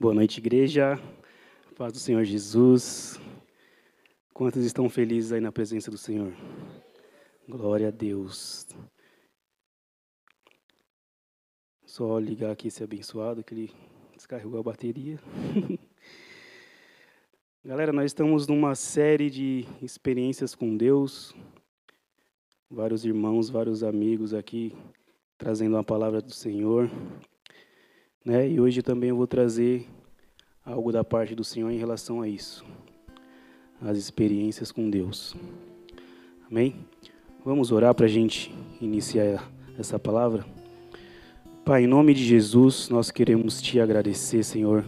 Boa noite, igreja. Paz do Senhor Jesus. Quantos estão felizes aí na presença do Senhor? Glória a Deus. Só ligar aqui esse abençoado que ele descarregou a bateria. Galera, nós estamos numa série de experiências com Deus. Vários irmãos, vários amigos aqui trazendo a palavra do Senhor. Né? E hoje também eu vou trazer algo da parte do Senhor em relação a isso. As experiências com Deus. Amém? Vamos orar para a gente iniciar essa palavra? Pai, em nome de Jesus, nós queremos te agradecer, Senhor,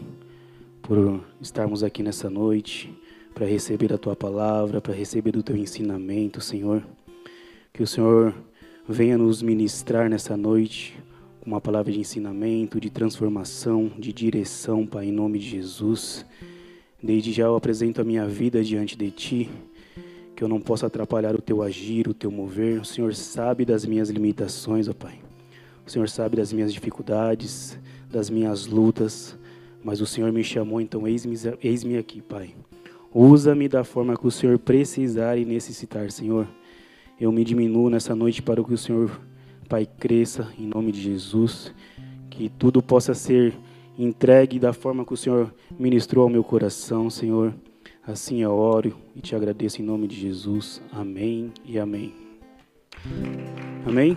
por estarmos aqui nessa noite, para receber a tua palavra, para receber o teu ensinamento, Senhor. Que o Senhor venha nos ministrar nessa noite uma palavra de ensinamento, de transformação, de direção, Pai, em nome de Jesus. Desde já eu apresento a minha vida diante de Ti, que eu não possa atrapalhar o Teu agir, o Teu mover. O Senhor sabe das minhas limitações, ó Pai. O Senhor sabe das minhas dificuldades, das minhas lutas, mas o Senhor me chamou, então eis-me eis aqui, Pai. Usa-me da forma que o Senhor precisar e necessitar, Senhor. Eu me diminuo nessa noite para que o Senhor, Pai, cresça em nome de Jesus. Que tudo possa ser entregue da forma que o Senhor ministrou ao meu coração, Senhor. Assim eu oro e te agradeço em nome de Jesus. Amém e amém. Amém.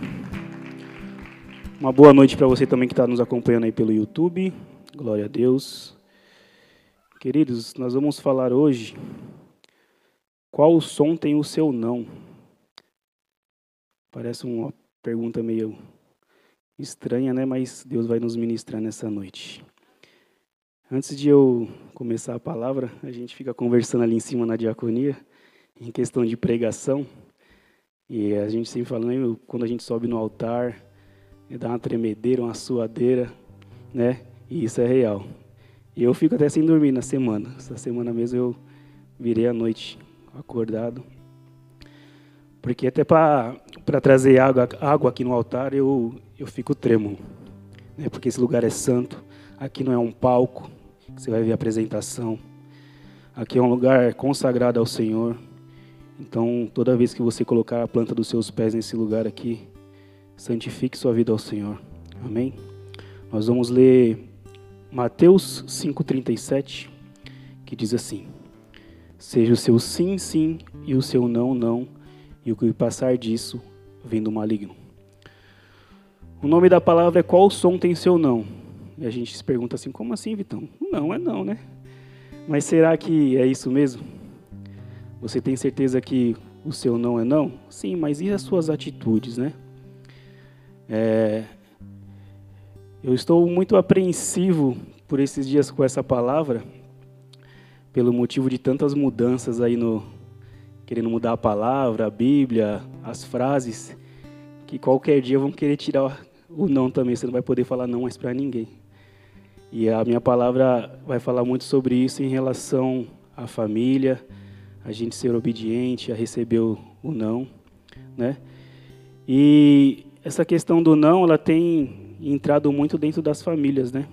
Uma boa noite para você também que está nos acompanhando aí pelo YouTube. Glória a Deus. Queridos, nós vamos falar hoje qual som tem o seu não. Parece uma pergunta meio estranha, né? Mas Deus vai nos ministrar nessa noite. Antes de eu começar a palavra, a gente fica conversando ali em cima na diaconia, em questão de pregação. E a gente sempre fala, né, quando a gente sobe no altar, dá uma tremedeira, uma suadeira, né? E isso é real. E eu fico até sem dormir na semana. Essa semana mesmo eu virei à noite acordado. Porque até para trazer água, água aqui no altar eu, eu fico trêmulo. Né? Porque esse lugar é santo. Aqui não é um palco, que você vai ver a apresentação. Aqui é um lugar consagrado ao Senhor. Então, toda vez que você colocar a planta dos seus pés nesse lugar aqui, santifique sua vida ao Senhor. Amém? Nós vamos ler Mateus 5,37, que diz assim: Seja o seu sim, sim e o seu não, não e o que passar disso vem do maligno. O nome da palavra é qual som tem seu não? E a gente se pergunta assim, como assim, Vitão? Não é não, né? Mas será que é isso mesmo? Você tem certeza que o seu não é não? Sim, mas e as suas atitudes, né? É... Eu estou muito apreensivo por esses dias com essa palavra, pelo motivo de tantas mudanças aí no, querendo mudar a palavra, a Bíblia, as frases, que qualquer dia vão querer tirar o não também. Você não vai poder falar não mais para ninguém. E a minha palavra vai falar muito sobre isso em relação à família, a gente ser obediente, a receber o, não, né? E essa questão do não, ela tem entrado muito dentro das famílias, né?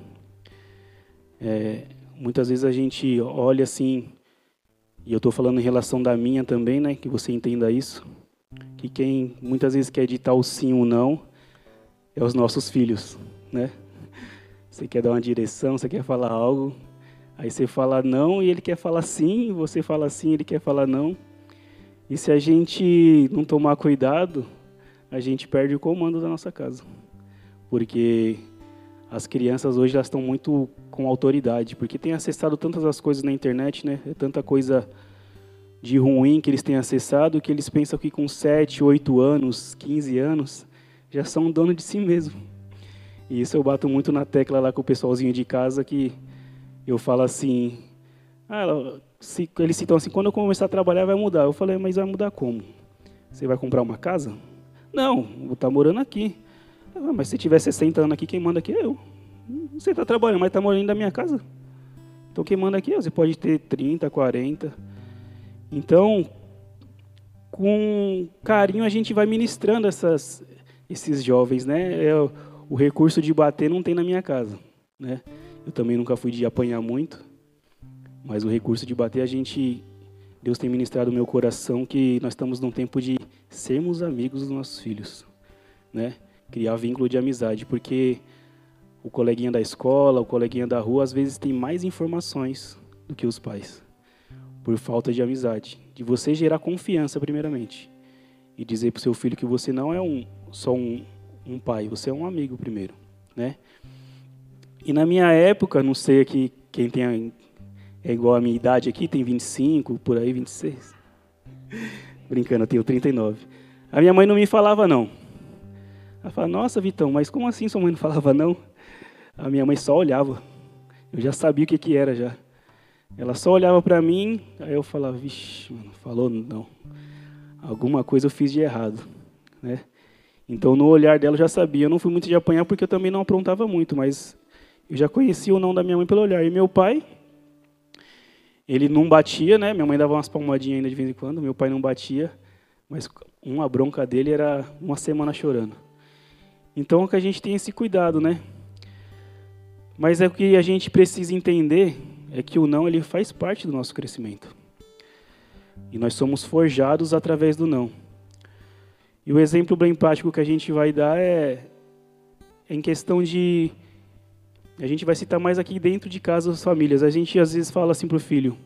É, muitas vezes a gente olha assim e eu estou falando em relação da minha também, né? Que você entenda isso. Que quem muitas vezes quer ditar o sim ou não é os nossos filhos, né? Você quer dar uma direção, você quer falar algo, aí você fala não e ele quer falar sim, você fala sim, ele quer falar não. E se a gente não tomar cuidado, a gente perde o comando da nossa casa. Porque as crianças hoje elas estão muito com autoridade, porque têm acessado tantas as coisas na internet, né? É tanta coisa de ruim que eles têm acessado que eles pensam que com 7, 8 anos, 15 anos, já são dono de si mesmo. E isso eu bato muito na tecla lá com o pessoalzinho de casa que eu falo assim, ah, se, eles citam assim, quando eu começar a trabalhar vai mudar. Eu falei, mas vai mudar como? Você vai comprar uma casa? Não, vou estar morando aqui. Ah, mas se tiver 60 anos aqui, quem manda aqui é eu. Você está trabalhando, mas está morando na minha casa. Quem manda aqui, você pode ter 30, 40. Então, com carinho a gente vai ministrando essas, esses jovens, né? É, o recurso de bater não tem na minha casa, né? Eu também nunca fui de apanhar muito, mas o recurso de bater a gente Deus tem ministrado no meu coração que nós estamos num tempo de sermos amigos dos nossos filhos, né? Criar vínculo de amizade, porque o coleguinha da escola, o coleguinha da rua, às vezes tem mais informações do que os pais, por falta de amizade, de você gerar confiança primeiramente e dizer para o seu filho que você não é um só um, um pai, você é um amigo primeiro, né? E na minha época, não sei aqui quem tem é igual a minha idade aqui, tem 25, por aí 26. Brincando, eu tenho 39. A minha mãe não me falava não. Ela fala, nossa, Vitão, mas como assim sua mãe não falava não? A minha mãe só olhava. Eu já sabia o que, que era já. Ela só olhava para mim, aí eu falava, vixe, mano, falou não. Alguma coisa eu fiz de errado, né? Então, no olhar dela eu já sabia. Eu não fui muito de apanhar porque eu também não aprontava muito, mas eu já conhecia o não da minha mãe pelo olhar. E meu pai, ele não batia, né? Minha mãe dava umas palmadinhas ainda de vez em quando. Meu pai não batia, mas uma bronca dele era uma semana chorando. Então, é que a gente tem esse cuidado, né? Mas é o que a gente precisa entender é que o não ele faz parte do nosso crescimento. E nós somos forjados através do não. E o exemplo bem prático que a gente vai dar é, é em questão de a gente vai citar mais aqui dentro de casa as famílias. A gente às vezes fala assim pro filho: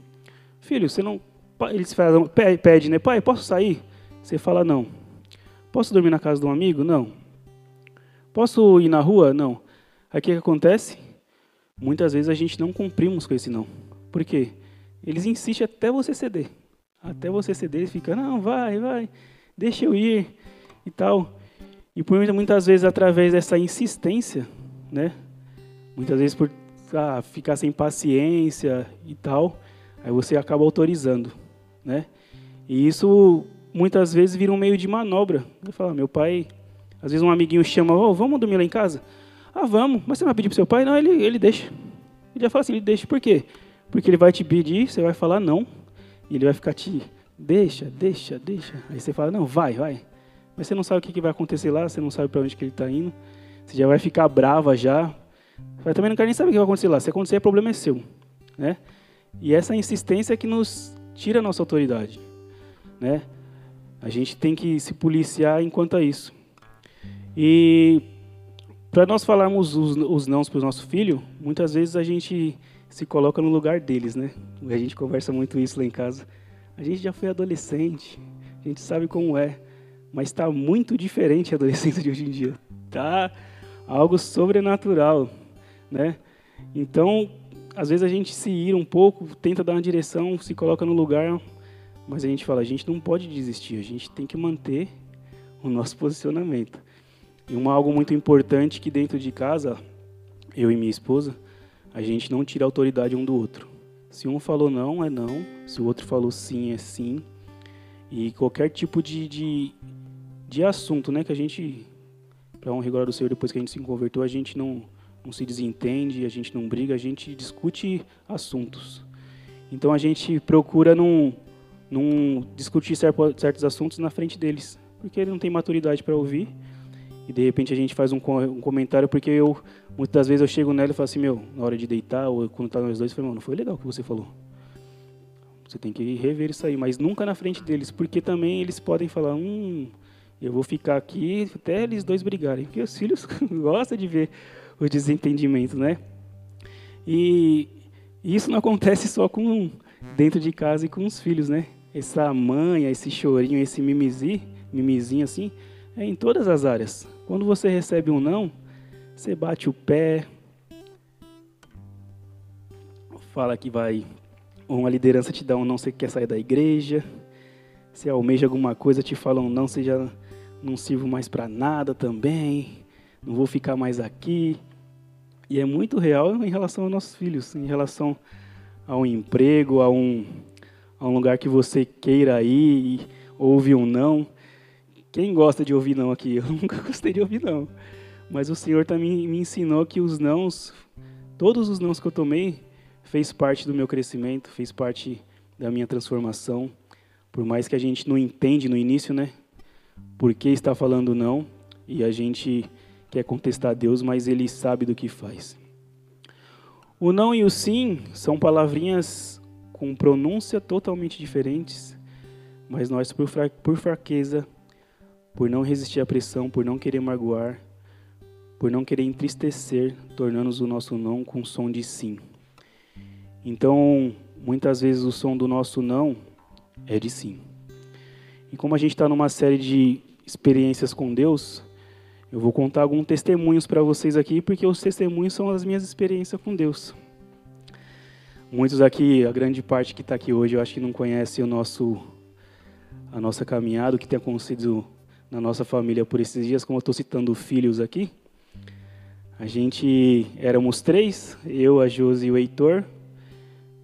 Filho, você não. Eles falam, pede, né? Pai, posso sair? Você fala: Não. Posso dormir na casa de um amigo? Não. Posso ir na rua? Não. Aí o que acontece? Muitas vezes a gente não cumprimos com esse não. Por quê? Eles insistem até você ceder. Até você ceder, eles ficam: Não, vai, vai, deixa eu ir e tal. E por muitas vezes, através dessa insistência, né? Muitas vezes por ah, ficar sem paciência e tal, aí você acaba autorizando, né? E isso muitas vezes vira um meio de manobra. Eu falo, meu pai, às vezes um amiguinho chama, oh, vamos dormir lá em casa? Ah, vamos. Mas você vai pedir para seu pai? Não, ele, ele deixa. Ele já fala assim, ele deixa. Por quê? Porque ele vai te pedir, você vai falar não, e ele vai ficar te, deixa, deixa, deixa. Aí você fala, não, vai, vai. Mas você não sabe o que vai acontecer lá, você não sabe para onde que ele está indo. Você já vai ficar brava já, eu também não quero nem saber o que vai acontecer lá. Se acontecer, o problema é seu. Né? E essa insistência é que nos tira a nossa autoridade. Né? A gente tem que se policiar enquanto a isso. E para nós falarmos os, os nãos para o nosso filho, muitas vezes a gente se coloca no lugar deles, né? A gente conversa muito isso lá em casa. A gente já foi adolescente, a gente sabe como é, mas está muito diferente a adolescência de hoje em dia. Tá algo sobrenatural né? Então, às vezes a gente se ira um pouco, tenta dar uma direção, se coloca no lugar, mas a gente fala, a gente não pode desistir, a gente tem que manter o nosso posicionamento. E uma algo muito importante que dentro de casa, eu e minha esposa, a gente não tira autoridade um do outro. Se um falou não, é não. Se o outro falou sim, é sim. E qualquer tipo de, de, de assunto, né, que a gente, para um rigor do Senhor, depois que a gente se converteu, a gente não não se desentende, a gente não briga, a gente discute assuntos. Então a gente procura não, não discutir certos assuntos na frente deles, porque ele não tem maturidade para ouvir. E de repente a gente faz um, um, comentário, porque eu, muitas vezes eu chego nela e falo assim, meu, na hora de deitar, ou quando tá nós dois, eu falo, não foi legal o que você falou. Você tem que rever isso aí, mas nunca na frente deles, porque também eles podem falar, hum, eu vou ficar aqui até eles dois brigarem, porque os filhos gostam de ver o desentendimento, né? E isso não acontece só com dentro de casa e com os filhos, né? Essa manha, esse chorinho, esse mimizi, mimizinho assim, é em todas as áreas. Quando você recebe um não, você bate o pé, fala que vai, uma liderança te dá um não, você quer sair da igreja. Se almeja alguma coisa, te falam um não, você já não sirvo mais para nada também não vou ficar mais aqui. E é muito real em relação aos nossos filhos, em relação a um emprego, a um, a um lugar que você queira ir e ouve um não. Quem gosta de ouvir não aqui? Eu nunca gostei de ouvir não. Mas o Senhor também me ensinou que os nãos, todos os nãos que eu tomei, fez parte do meu crescimento, fez parte da minha transformação. Por mais que a gente não entende no início, né? Por que está falando não? E a gente quer contestar Deus, mas ele sabe do que faz. O não e o sim são palavrinhas com pronúncia totalmente diferentes, mas nós, por fraqueza, por não resistir à pressão, por não querer magoar, por não querer entristecer, tornamos o nosso não com som de sim. Então, muitas vezes o som do nosso não é de sim. E como a gente está numa série de experiências com Deus, eu vou contar alguns testemunhos para vocês aqui, porque os testemunhos são as minhas experiências com Deus. Muitos aqui, a grande parte que está aqui hoje, eu acho que não conhece o nosso, a nossa caminhada, o que tem acontecido na nossa família por esses dias, como eu estou citando filhos aqui. A gente éramos três, eu, a Josi e o Heitor,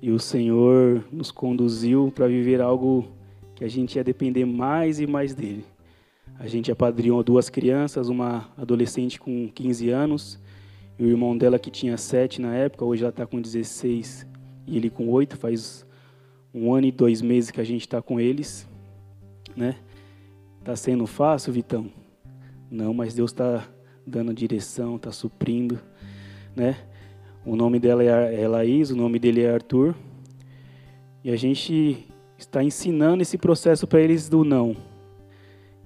e o Senhor nos conduziu para viver algo que a gente ia depender mais e mais dele. A gente apadrinhou duas crianças, uma adolescente com 15 anos e o irmão dela que tinha 7 na época, hoje ela está com 16 e ele com 8, faz um ano e dois meses que a gente está com eles. Né? Tá sendo fácil, Vitão? Não, mas Deus está dando direção, está suprindo. Né? O nome dela é, é Laís, o nome dele é Arthur. E a gente está ensinando esse processo para eles do não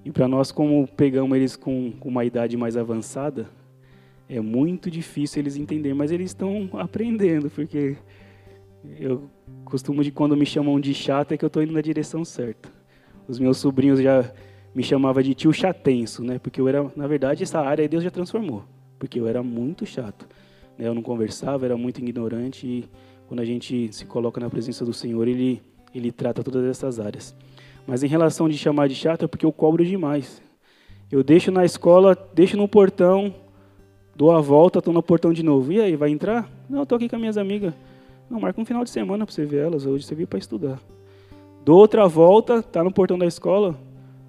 e para nós, como pegamos eles com uma idade mais avançada, é muito difícil eles entenderem, mas eles estão aprendendo, porque eu costumo de quando me chamam de chato é que eu estou indo na direção certa. Os meus sobrinhos já me chamavam de tio chatenso, né? Porque eu era, na verdade, essa área Deus já transformou, porque eu era muito chato, né? Eu não conversava, era muito ignorante e quando a gente se coloca na presença do Senhor, ele ele trata todas essas áreas. Mas em relação de chamar de chato é porque eu cobro demais. Eu deixo na escola, deixo no portão, dou a volta, estou no portão de novo. E aí, vai entrar? Não, estou aqui com as minhas amigas. Não, marca um final de semana para você ver elas. Hoje você veio para estudar. Dou outra volta, tá no portão da escola.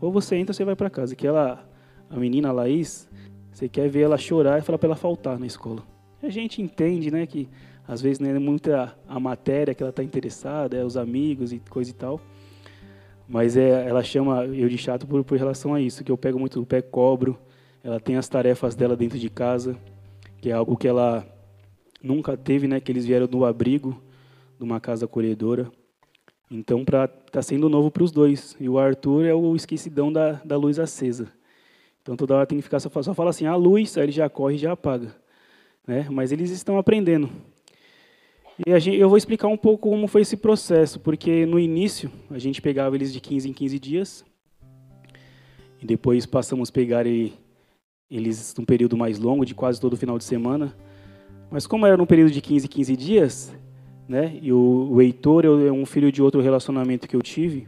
Ou você entra ou você vai para casa. Que ela, a menina Laís, você quer ver ela chorar e falar para ela faltar na escola. A gente entende, né, que às vezes não é muita a matéria que ela está interessada, é os amigos e coisa e tal. Mas é, ela chama eu de chato por, por relação a isso, que eu pego muito o pé, cobro. Ela tem as tarefas dela dentro de casa, que é algo que ela nunca teve, né? Que eles vieram do abrigo de uma casa acolhedora. Então, para tá sendo novo para os dois. E o Arthur é o esquecidão da, da luz acesa. Então, toda hora tem que ficar só, só fala assim, a luz, aí ele já corre e já apaga. Né? Mas eles estão aprendendo. E gente, eu vou explicar um pouco como foi esse processo, porque no início a gente pegava eles de 15 em 15 dias, e depois passamos a pegar eles num período mais longo, de quase todo final de semana. Mas como era num período de 15 em 15 dias, né, e o, o Heitor é um filho de outro relacionamento que eu tive,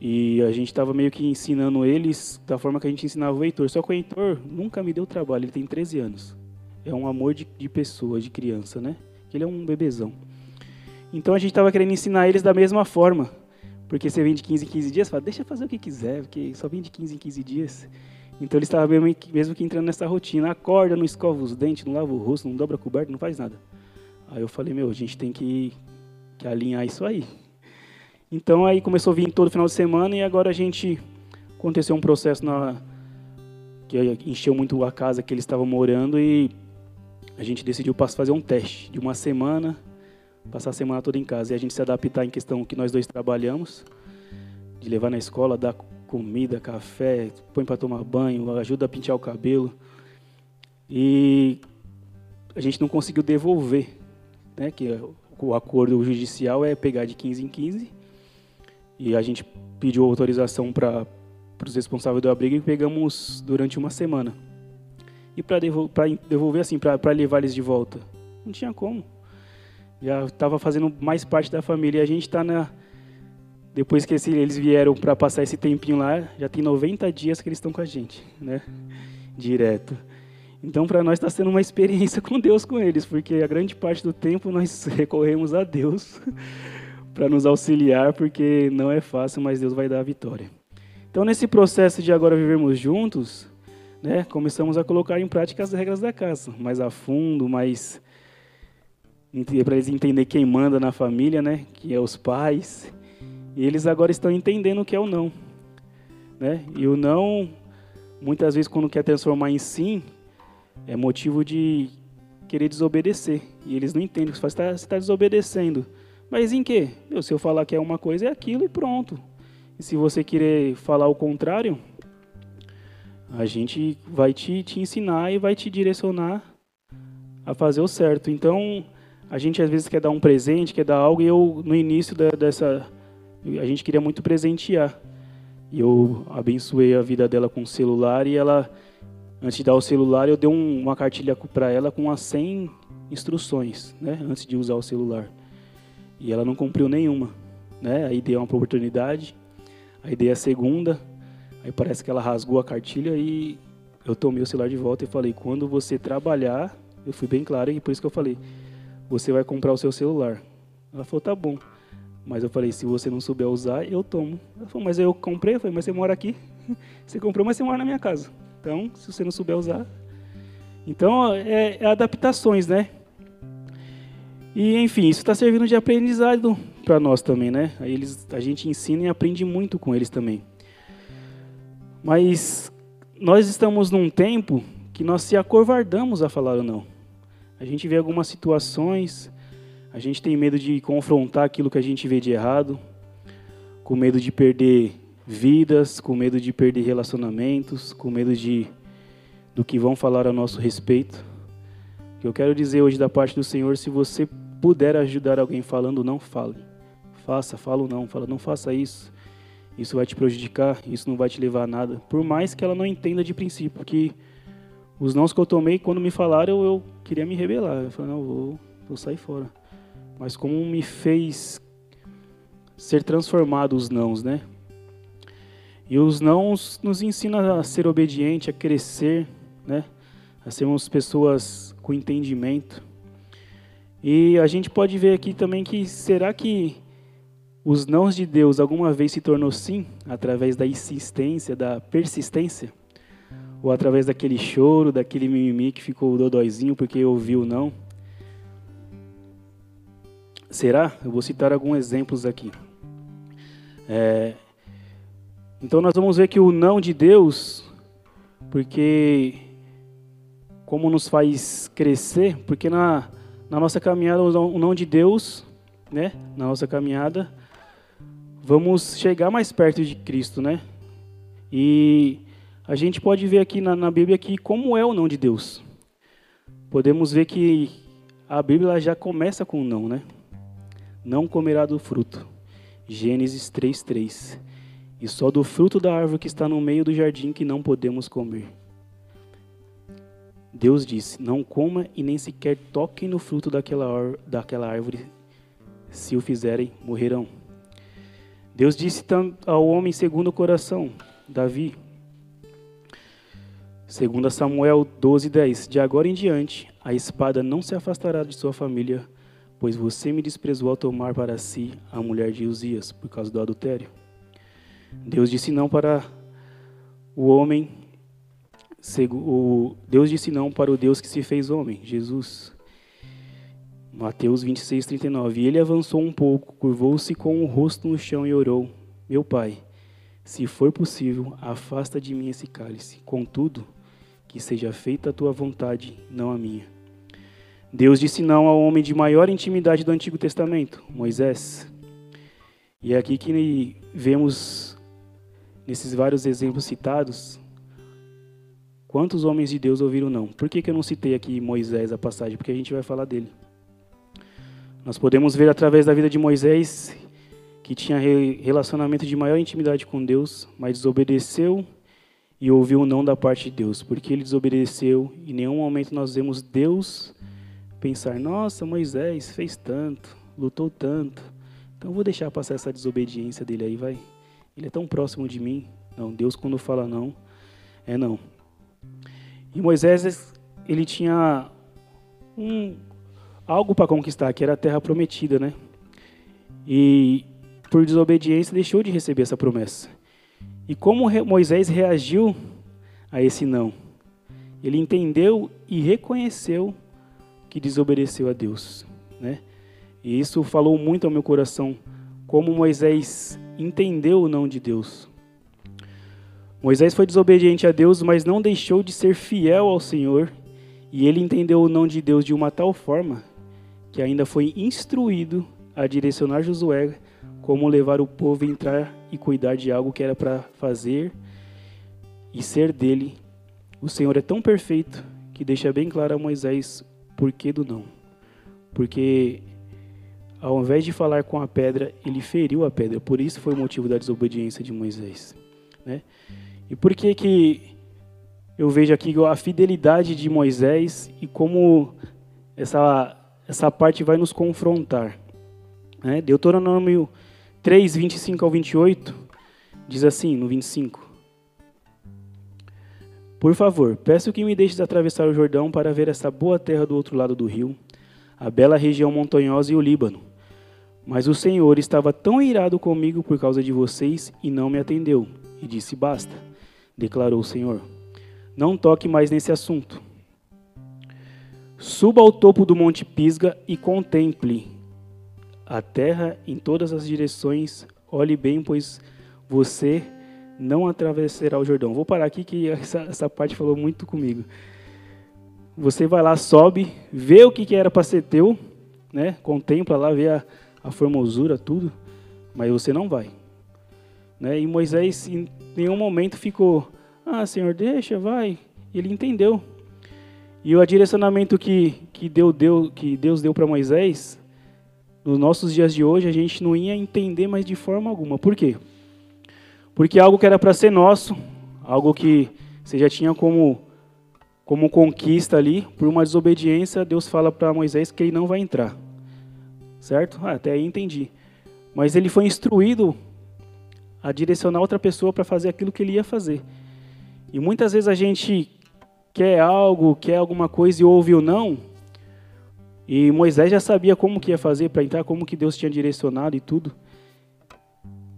e a gente estava meio que ensinando eles da forma que a gente ensinava o Heitor. Só que o Heitor nunca me deu trabalho, ele tem 13 anos. É um amor de, de pessoa, de criança, né? ele é um bebezão. Então a gente estava querendo ensinar eles da mesma forma. Porque você vem de 15 em 15 dias, fala, deixa fazer o que quiser, porque só vem de 15 em 15 dias. Então eles estavam mesmo, mesmo que entrando nessa rotina. Acorda, não escova os dentes, não lava o rosto, não dobra a coberta, não faz nada. Aí eu falei, meu, a gente tem que, que alinhar isso aí. Então aí começou a vir todo final de semana e agora a gente aconteceu um processo na que encheu muito a casa que eles estavam morando e a gente decidiu fazer um teste de uma semana, passar a semana toda em casa e a gente se adaptar em questão que nós dois trabalhamos, de levar na escola, dar comida, café, põe para tomar banho, ajuda a pentear o cabelo. E a gente não conseguiu devolver, né, que o acordo judicial é pegar de 15 em 15. E a gente pediu autorização para os responsáveis do abrigo e pegamos durante uma semana. E para devolver, assim, para levar eles de volta? Não tinha como. Já estava fazendo mais parte da família. E a gente está na. Depois que esse, eles vieram para passar esse tempinho lá, já tem 90 dias que eles estão com a gente, né? Direto. Então, para nós está sendo uma experiência com Deus com eles, porque a grande parte do tempo nós recorremos a Deus para nos auxiliar, porque não é fácil, mas Deus vai dar a vitória. Então, nesse processo de agora vivermos juntos, né, começamos a colocar em prática as regras da casa, mais a fundo, mais para eles entender quem manda na família, né, que é os pais. E eles agora estão entendendo o que é o não, né? E o não, muitas vezes quando quer transformar em sim, é motivo de querer desobedecer. E eles não entendem. Você está tá desobedecendo. Mas em quê? Meu, se eu falar que é uma coisa, é aquilo e pronto. E se você querer falar o contrário, a gente vai te, te ensinar e vai te direcionar a fazer o certo. Então, a gente às vezes quer dar um presente, quer dar algo, e eu, no início da, dessa. A gente queria muito presentear. E eu abençoei a vida dela com o celular e ela, antes de dar o celular, eu dei um, uma cartilha para ela com as 100 instruções, né, antes de usar o celular. E ela não cumpriu nenhuma, né? Aí dei uma oportunidade, aí dei a segunda, aí parece que ela rasgou a cartilha e eu tomei o celular de volta e falei: quando você trabalhar, eu fui bem claro e por isso que eu falei: você vai comprar o seu celular. Ela falou: tá bom. Mas eu falei, se você não souber usar, eu tomo. Ela falou, mas eu comprei. Eu falei, mas você mora aqui. Você comprou, mas você mora na minha casa. Então, se você não souber usar. Então, é, é adaptações, né? E, enfim, isso está servindo de aprendizado para nós também, né? Eles, a gente ensina e aprende muito com eles também. Mas nós estamos num tempo que nós se acovardamos a falar ou não. A gente vê algumas situações a gente tem medo de confrontar aquilo que a gente vê de errado, com medo de perder vidas, com medo de perder relacionamentos, com medo de do que vão falar a nosso respeito. Que eu quero dizer hoje da parte do Senhor, se você puder ajudar alguém falando, não fale. Faça, fala não, fala, não faça isso. Isso vai te prejudicar, isso não vai te levar a nada. Por mais que ela não entenda de princípio, porque os nãos que eu tomei, quando me falaram, eu, eu queria me rebelar. Eu falei, não, vou, vou sair fora mas como me fez ser transformado os nãos, né? E os nãos nos ensina a ser obediente, a crescer, né? A sermos pessoas com entendimento. E a gente pode ver aqui também que será que os nãos de Deus alguma vez se tornou sim através da insistência, da persistência? Ou através daquele choro, daquele mimimi que ficou dodóizinho porque ouviu não? Será? Eu vou citar alguns exemplos aqui. É, então nós vamos ver que o não de Deus, porque como nos faz crescer, porque na, na nossa caminhada, o não de Deus, né, na nossa caminhada, vamos chegar mais perto de Cristo, né? E a gente pode ver aqui na, na Bíblia que como é o não de Deus. Podemos ver que a Bíblia já começa com o não, né? não comerá do fruto. Gênesis 3:3. E só do fruto da árvore que está no meio do jardim que não podemos comer. Deus disse: Não coma e nem sequer toquem no fruto daquela, daquela árvore. Se o fizerem, morrerão. Deus disse ao homem segundo o coração, Davi, segundo Samuel 12:10, de agora em diante a espada não se afastará de sua família, pois você me desprezou ao tomar para si a mulher de Uzias, por causa do adultério. Deus disse não para o homem, Deus disse não para o Deus que se fez homem, Jesus. Mateus 26, 39. E ele avançou um pouco, curvou-se com o rosto no chão e orou: Meu pai, se for possível, afasta de mim esse cálice. Contudo, que seja feita a tua vontade, não a minha. Deus disse não ao homem de maior intimidade do Antigo Testamento, Moisés. E é aqui que vemos, nesses vários exemplos citados, quantos homens de Deus ouviram não. Por que, que eu não citei aqui Moisés, a passagem? Porque a gente vai falar dele. Nós podemos ver através da vida de Moisés que tinha relacionamento de maior intimidade com Deus, mas desobedeceu e ouviu não da parte de Deus. Porque ele desobedeceu, em nenhum momento nós vemos Deus pensar: nossa, Moisés fez tanto, lutou tanto, então vou deixar passar essa desobediência dele aí, vai. Ele é tão próximo de mim. Não, Deus quando fala não, é não. E Moisés, ele tinha um, algo para conquistar, que era a terra prometida, né? E por desobediência deixou de receber essa promessa. E como Moisés reagiu a esse não? Ele entendeu e reconheceu que desobedeceu a Deus, né? E isso falou muito ao meu coração, como Moisés entendeu o não de Deus. Moisés foi desobediente a Deus, mas não deixou de ser fiel ao Senhor E ele entendeu o não de Deus de uma tal forma que ainda foi instruído a direcionar Josué como levar o povo a entrar e cuidar de algo que era para fazer e ser dele. O Senhor é tão perfeito que deixa bem claro a Moisés por que do não. Porque ao invés de falar com a pedra, ele feriu a pedra. Por isso foi o motivo da desobediência de Moisés. Né? E por que que eu vejo aqui a fidelidade de Moisés e como essa, essa parte vai nos confrontar? Né? Deuteronômio 3, 25 ao 28, diz assim, no 25. Por favor, peço que me deixes atravessar o Jordão para ver essa boa terra do outro lado do rio, a bela região montanhosa e o Líbano. Mas o Senhor estava tão irado comigo por causa de vocês e não me atendeu. E disse: Basta, declarou o Senhor. Não toque mais nesse assunto. Suba ao topo do Monte Pisga e contemple a terra em todas as direções. Olhe bem, pois você não atravessará o Jordão. Vou parar aqui que essa, essa parte falou muito comigo. Você vai lá, sobe, vê o que, era para ser teu, né? contempla lá, vê a, a formosura, tudo, mas você não vai. Né? E Moisés em nenhum momento ficou, ah, Senhor, deixa, vai. Ele entendeu. E o direcionamento que, que, deu, deu, que Deus deu para Moisés, nos nossos dias de hoje, a gente não ia entender mais de forma alguma. Por quê? Porque algo que era para ser nosso, algo que você já tinha como, como conquista ali, por uma desobediência, Deus fala para Moisés que ele não vai entrar. Certo? Ah, até aí entendi. Mas ele foi instruído a direcionar outra pessoa para fazer aquilo que ele ia fazer. E muitas vezes a gente quer algo, quer alguma coisa e ouve o não. E Moisés já sabia como que ia fazer para entrar, como que Deus tinha direcionado e tudo.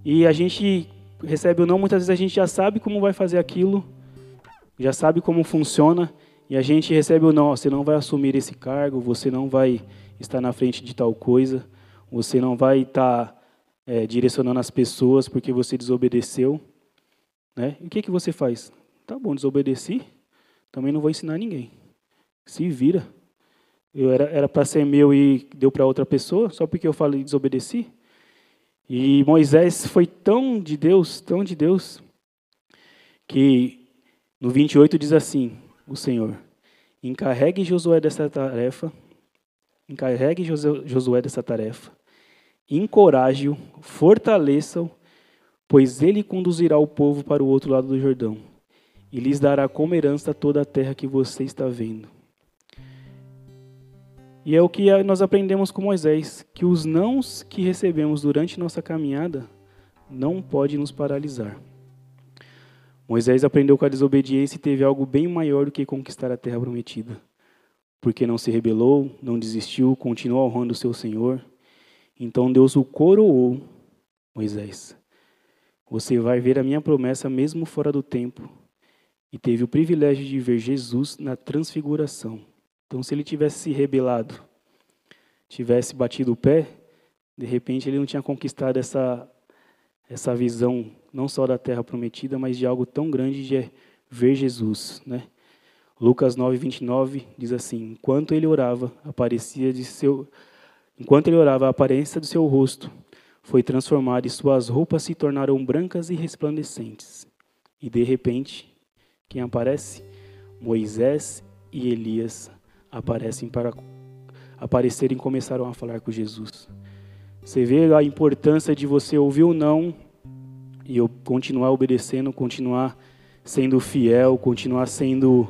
E a gente recebe ou não, muitas vezes a gente já sabe como vai fazer aquilo, já sabe como funciona, e a gente recebe ou não, você não vai assumir esse cargo, você não vai estar na frente de tal coisa, você não vai estar é, direcionando as pessoas porque você desobedeceu. Né? E o que, que você faz? Tá bom, desobedeci, também não vou ensinar ninguém. Se vira. Eu era para ser meu e deu para outra pessoa, só porque eu falei desobedeci? E Moisés foi tão de Deus, tão de Deus, que no 28 diz assim: o Senhor, encarregue Josué dessa tarefa, encarregue Josué dessa tarefa, encoraje-o, fortaleça-o, pois ele conduzirá o povo para o outro lado do Jordão e lhes dará como herança toda a terra que você está vendo. E é o que nós aprendemos com Moisés, que os nãos que recebemos durante nossa caminhada não pode nos paralisar. Moisés aprendeu com a desobediência e teve algo bem maior do que conquistar a terra prometida. Porque não se rebelou, não desistiu, continuou honrando o seu Senhor. Então Deus o coroou, Moisés. Você vai ver a minha promessa mesmo fora do tempo. E teve o privilégio de ver Jesus na transfiguração. Então, se ele tivesse se rebelado, tivesse batido o pé, de repente ele não tinha conquistado essa, essa visão, não só da terra prometida, mas de algo tão grande de ver Jesus. Né? Lucas 9, 29 diz assim: Enquanto ele orava, aparecia de seu. Enquanto ele orava, a aparência do seu rosto foi transformada e suas roupas se tornaram brancas e resplandecentes. E de repente, quem aparece? Moisés e Elias aparecem para aparecerem e começaram a falar com Jesus. Você vê a importância de você ouvir o não e eu continuar obedecendo, continuar sendo fiel, continuar sendo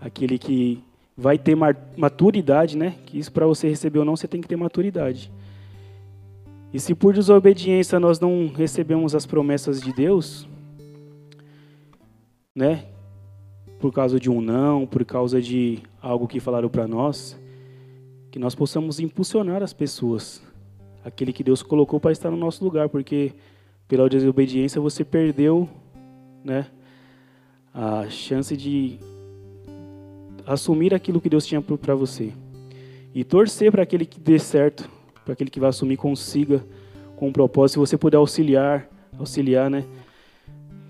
aquele que vai ter maturidade, né? Que isso para você receber ou não, você tem que ter maturidade. E se por desobediência nós não recebemos as promessas de Deus, né? por causa de um não, por causa de algo que falaram para nós, que nós possamos impulsionar as pessoas, aquele que Deus colocou para estar no nosso lugar, porque pela desobediência você perdeu, né, a chance de assumir aquilo que Deus tinha para você. E torcer para aquele que dê certo, para aquele que vai assumir consiga com um propósito, se você puder auxiliar, auxiliar, né,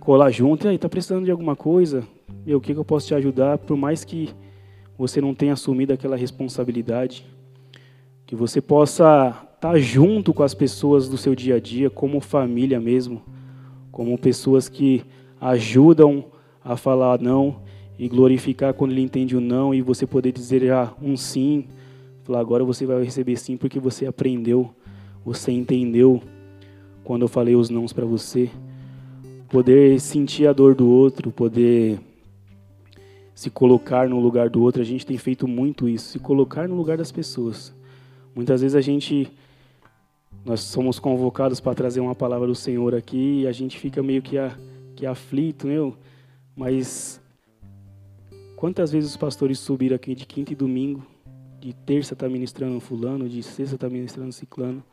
colar junto, e aí tá precisando de alguma coisa, meu, o que, que eu posso te ajudar? Por mais que você não tenha assumido aquela responsabilidade, que você possa estar junto com as pessoas do seu dia a dia, como família mesmo, como pessoas que ajudam a falar não e glorificar quando ele entende o não e você poder dizer já um sim, falar agora você vai receber sim porque você aprendeu, você entendeu quando eu falei os nãos para você, poder sentir a dor do outro, poder se colocar no lugar do outro, a gente tem feito muito isso, se colocar no lugar das pessoas. Muitas vezes a gente nós somos convocados para trazer uma palavra do Senhor aqui e a gente fica meio que, a, que aflito. Mas quantas vezes os pastores subiram aqui de quinta e domingo, de terça está ministrando fulano, de sexta está ministrando ciclano,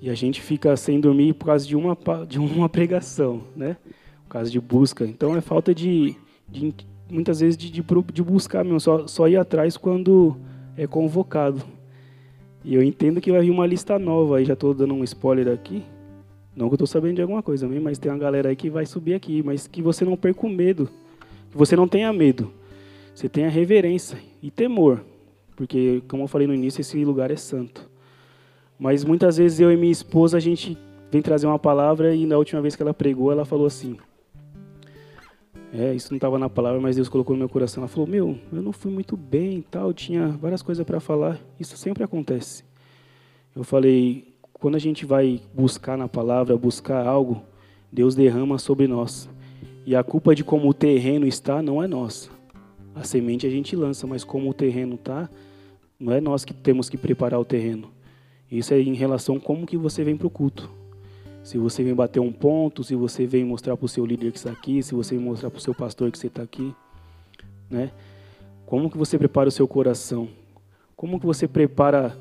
e a gente fica sem dormir por causa de uma, de uma pregação, né? Por causa de busca. Então é falta de, de muitas vezes de, de, de buscar mesmo, só, só ir atrás quando é convocado. E eu entendo que vai vir uma lista nova, aí já estou dando um spoiler aqui. Não que eu estou sabendo de alguma coisa, mas tem uma galera aí que vai subir aqui, mas que você não perca o medo, que você não tenha medo. Você tenha reverência e temor, porque, como eu falei no início, esse lugar é santo. Mas muitas vezes eu e minha esposa, a gente vem trazer uma palavra e na última vez que ela pregou, ela falou assim: é, isso não estava na palavra, mas Deus colocou no meu coração. Ela falou: Meu, eu não fui muito bem tal, tinha várias coisas para falar. Isso sempre acontece. Eu falei: quando a gente vai buscar na palavra, buscar algo, Deus derrama sobre nós. E a culpa de como o terreno está não é nossa. A semente a gente lança, mas como o terreno está, não é nós que temos que preparar o terreno. Isso é em relação como que você vem para o culto. Se você vem bater um ponto, se você vem mostrar para o seu líder que está aqui, se você vem mostrar para o seu pastor que você está aqui, né? Como que você prepara o seu coração? Como que você prepara,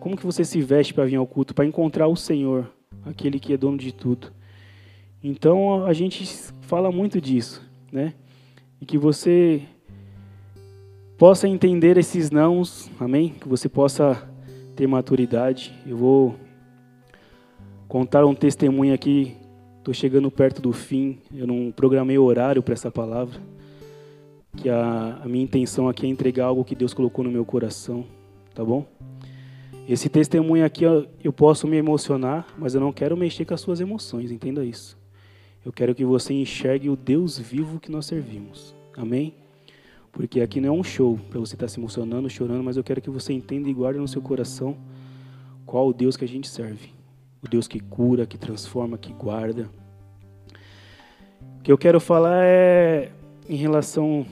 como que você se veste para vir ao culto, para encontrar o Senhor, aquele que é dono de tudo? Então a gente fala muito disso, né? E que você possa entender esses nãos, amém? Que você possa ter maturidade. Eu vou contar um testemunho aqui. Estou chegando perto do fim. Eu não programei horário para essa palavra. Que a, a minha intenção aqui é entregar algo que Deus colocou no meu coração, tá bom? Esse testemunho aqui eu, eu posso me emocionar, mas eu não quero mexer com as suas emoções, entenda isso. Eu quero que você enxergue o Deus vivo que nós servimos. Amém? Porque aqui não é um show para você estar tá se emocionando, chorando, mas eu quero que você entenda e guarde no seu coração qual o Deus que a gente serve o Deus que cura, que transforma, que guarda. O que eu quero falar é em relação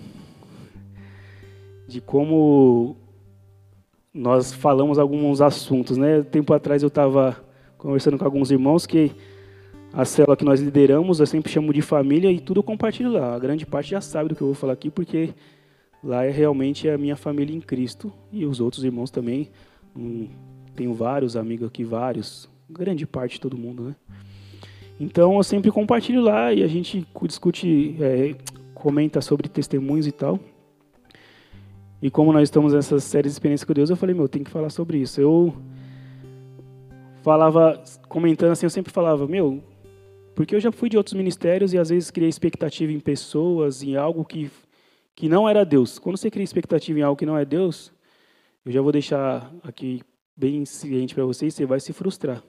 de como nós falamos alguns assuntos, né? Tempo atrás eu estava conversando com alguns irmãos que a célula que nós lideramos, eu sempre chamo de família e tudo eu compartilho lá. A grande parte já sabe do que eu vou falar aqui, porque lá é realmente a minha família em Cristo e os outros irmãos também. Hum, tenho vários amigos aqui, vários, grande parte de todo mundo, né? Então eu sempre compartilho lá e a gente discute, é, comenta sobre testemunhos e tal. E como nós estamos nessa série de experiência com Deus, eu falei, meu, tem que falar sobre isso. Eu falava, comentando assim, eu sempre falava, meu, porque eu já fui de outros ministérios e às vezes criei expectativa em pessoas, em algo que, que não era Deus. Quando você cria expectativa em algo que não é Deus, eu já vou deixar aqui bem ciente para vocês, você vai se frustrar.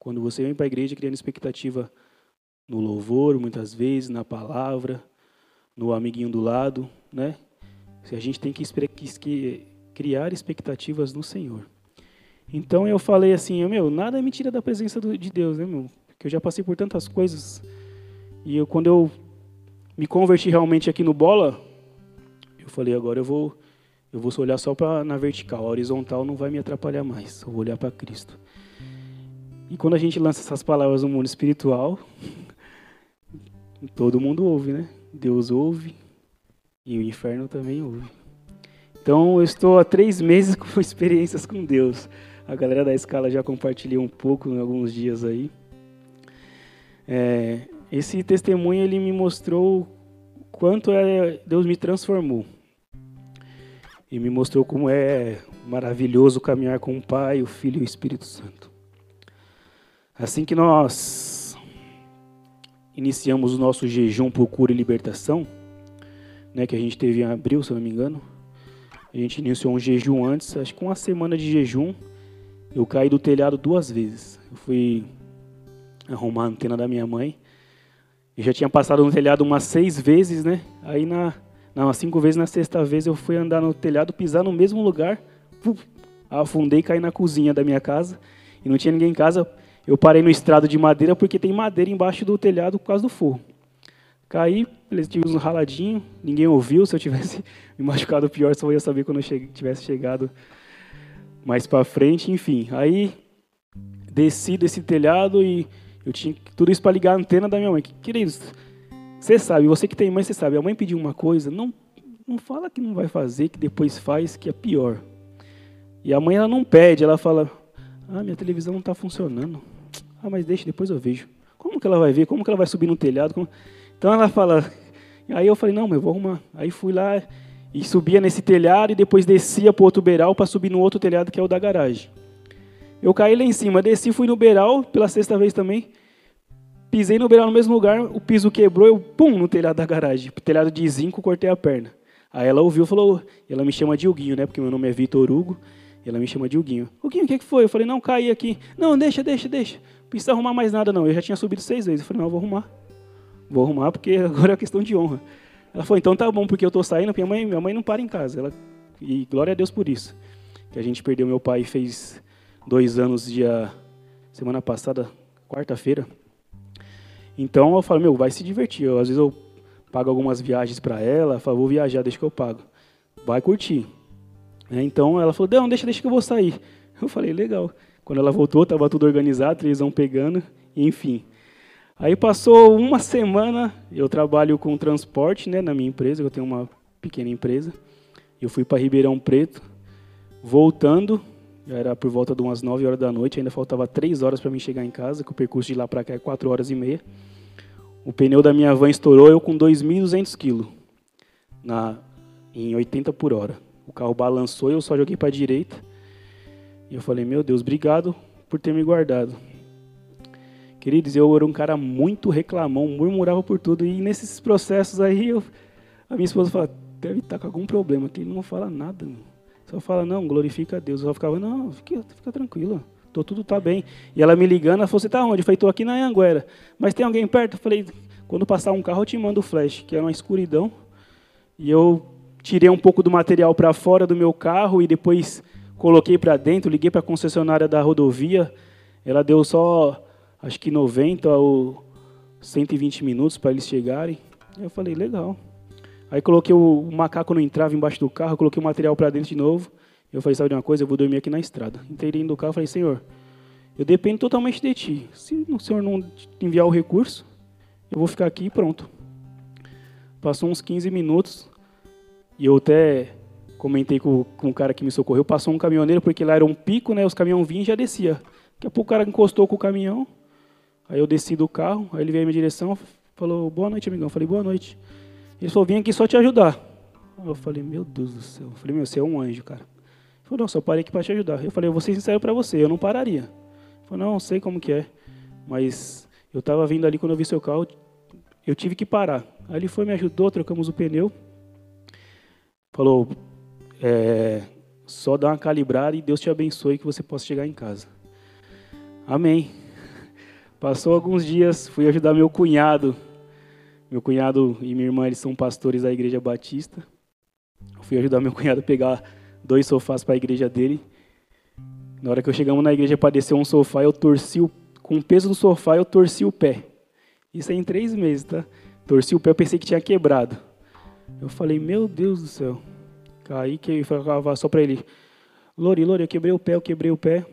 Quando você vem para a igreja criando expectativa no louvor, muitas vezes, na palavra, no amiguinho do lado, né? A gente tem que criar expectativas no Senhor. Então eu falei assim, meu, nada me tira da presença de Deus, né, meu? Porque eu já passei por tantas coisas. E eu, quando eu me converti realmente aqui no bola, eu falei, agora eu vou eu vou olhar só para na vertical, a horizontal não vai me atrapalhar mais. Eu vou olhar para Cristo. E quando a gente lança essas palavras no mundo espiritual, todo mundo ouve, né? Deus ouve e o inferno também ouve. Então, eu estou há três meses com experiências com Deus. A galera da escala já compartilhou um pouco em alguns dias aí. É, esse testemunho ele me mostrou quanto é, Deus me transformou. E me mostrou como é maravilhoso caminhar com o Pai, o Filho e o Espírito Santo. Assim que nós iniciamos o nosso jejum por cura e libertação, né, que a gente teve em abril, se não me engano, A gente iniciou um jejum antes, acho que uma semana de jejum. Eu caí do telhado duas vezes. Eu fui arrumar a antena da minha mãe. Eu já tinha passado no telhado umas seis vezes, né? Aí na, não, cinco vezes na sexta vez eu fui andar no telhado, pisar no mesmo lugar, puf, afundei e caí na cozinha da minha casa. E não tinha ninguém em casa. Eu parei no estrado de madeira porque tem madeira embaixo do telhado por causa do forro. Caí, tinham um raladinho, ninguém ouviu. Se eu tivesse me machucado pior, só ia saber quando eu tivesse chegado mais para frente. Enfim, aí desci desse telhado e eu tinha tudo isso para ligar a antena da minha mãe. Queridos, você sabe, você que tem mãe, você sabe. A mãe pediu uma coisa, não, não fala que não vai fazer, que depois faz, que é pior. E a mãe ela não pede, ela fala: Ah, minha televisão não está funcionando. Ah, mas deixa, depois eu vejo. Como que ela vai ver? Como que ela vai subir no telhado? Como... Então ela fala. Aí eu falei, não, mas eu vou arrumar. Aí fui lá e subia nesse telhado e depois descia para o outro beiral para subir no outro telhado que é o da garagem. Eu caí lá em cima, desci, fui no beiral pela sexta vez também. Pisei no beiral no mesmo lugar, o piso quebrou, eu pum no telhado da garagem. Telhado de zinco, cortei a perna. Aí ela ouviu, falou, ela me chama de Huguinho, né? Porque meu nome é Vitor Hugo. Ela me chama de Huguinho. Huguinho, o que foi? Eu falei, não, caí aqui. Não, deixa, deixa, deixa. Precisa arrumar mais nada, não. Eu já tinha subido seis vezes. Eu falei, não, eu vou arrumar. Vou arrumar porque agora é questão de honra. Ela falou, então tá bom, porque eu estou saindo, minha mãe, minha mãe não para em casa. Ela, e glória a Deus por isso. Que a gente perdeu meu pai fez dois anos, dia semana passada, quarta-feira. Então eu falo, meu, vai se divertir. Eu, às vezes eu pago algumas viagens para ela, falo, vou viajar, deixa que eu pago. Vai curtir. É, então ela falou, não, deixa, deixa que eu vou sair. Eu falei, legal. Quando ela voltou, estava tudo organizado, televisão pegando, enfim. Aí passou uma semana, eu trabalho com transporte né, na minha empresa, eu tenho uma pequena empresa. Eu fui para Ribeirão Preto, voltando, já era por volta de umas 9 horas da noite, ainda faltava 3 horas para mim chegar em casa, que o percurso de lá para cá é 4 horas e meia. O pneu da minha van estourou, eu com 2.200 quilos, em 80 por hora. O carro balançou, eu só joguei para a direita. E eu falei, meu Deus, obrigado por ter me guardado. Queridos, eu era um cara muito reclamão, murmurava por tudo. E nesses processos aí, eu, a minha esposa fala, deve estar com algum problema, que ele não fala nada. Só fala, não, glorifica a Deus. Eu ficava, não, fica, fica tranquilo, tô, tudo está bem. E ela me ligando, ela falou, você está onde? Eu falei, estou aqui na Anguera. Mas tem alguém perto? Eu falei, quando passar um carro, eu te mando o flash, que era uma escuridão. E eu tirei um pouco do material para fora do meu carro e depois coloquei para dentro, liguei para a concessionária da rodovia. Ela deu só acho que 90 ou 120 minutos para eles chegarem. Eu falei, legal. Aí coloquei o, o macaco não entrava embaixo do carro, coloquei o material para dentro de novo. Eu falei, sabe de uma coisa? Eu vou dormir aqui na estrada. Entrei dentro do carro e falei, Senhor, eu dependo totalmente de Ti. Se o Senhor não enviar o recurso, eu vou ficar aqui e pronto. Passou uns 15 minutos e eu até comentei com, com o cara que me socorreu. Passou um caminhoneiro, porque lá era um pico, né? Os caminhões vinham e já descia. Daqui a pouco o cara encostou com o caminhão. Aí eu desci do carro, aí ele veio em minha direção, falou, boa noite, amigão. Eu falei, boa noite. Ele falou, vim aqui só te ajudar. Eu falei, meu Deus do céu. Eu falei, meu, você é um anjo, cara. Ele falou, não, só parei aqui para te ajudar. Eu falei, eu vou ser sincero para você, eu não pararia. Ele falou, não, sei como que é, mas eu estava vindo ali quando eu vi seu carro, eu tive que parar. Aí ele foi, me ajudou, trocamos o pneu. Falou, é, só dá uma calibrada e Deus te abençoe que você possa chegar em casa. Amém. Passou alguns dias, fui ajudar meu cunhado. Meu cunhado e minha irmã eles são pastores da igreja batista. Fui ajudar meu cunhado a pegar dois sofás para a igreja dele. Na hora que eu chegamos na igreja para descer um sofá, eu torci o, com o peso do sofá, eu torci o pé. Isso aí em três meses, tá? Torci o pé, eu pensei que tinha quebrado. Eu falei, meu Deus do céu. Caí, que eu falava só para ele, Lori, Lori, eu quebrei o pé, eu quebrei o pé.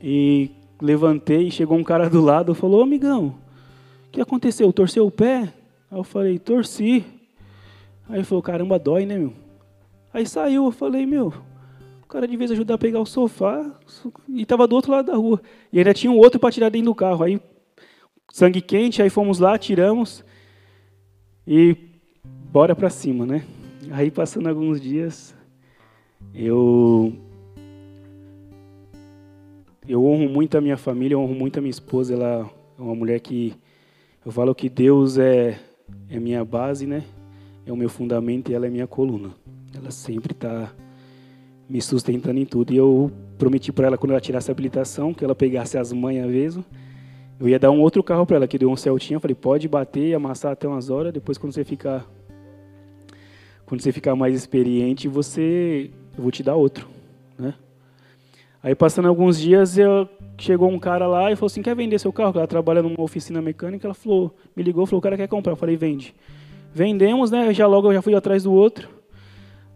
E levantei, chegou um cara do lado, falou, amigão, o que aconteceu? Torceu o pé? Aí eu falei, torci. Aí ele falou, caramba, dói, né, meu? Aí saiu, eu falei, meu, o cara de vez ajudar a pegar o sofá e estava do outro lado da rua. E ainda tinha um outro para tirar dentro do carro. Aí, sangue quente, aí fomos lá, tiramos e bora para cima, né? Aí, passando alguns dias, eu eu honro muito a minha família, eu honro muito a minha esposa. Ela é uma mulher que eu falo que Deus é é minha base, né? É o meu fundamento e ela é minha coluna. Ela sempre está me sustentando em tudo. E eu prometi para ela, quando ela tirasse a habilitação, que ela pegasse as manhas mesmo. Eu ia dar um outro carro para ela, que deu um Celtinha. Eu falei, pode bater e amassar até umas horas. Depois, quando você ficar, quando você ficar mais experiente, você, eu vou te dar outro, né? Aí, passando alguns dias, eu, chegou um cara lá e falou assim, quer vender seu carro? Ela trabalha numa oficina mecânica. Ela falou, me ligou, falou, o cara quer comprar. Eu falei, vende. Vendemos, né? Já logo eu já fui atrás do outro.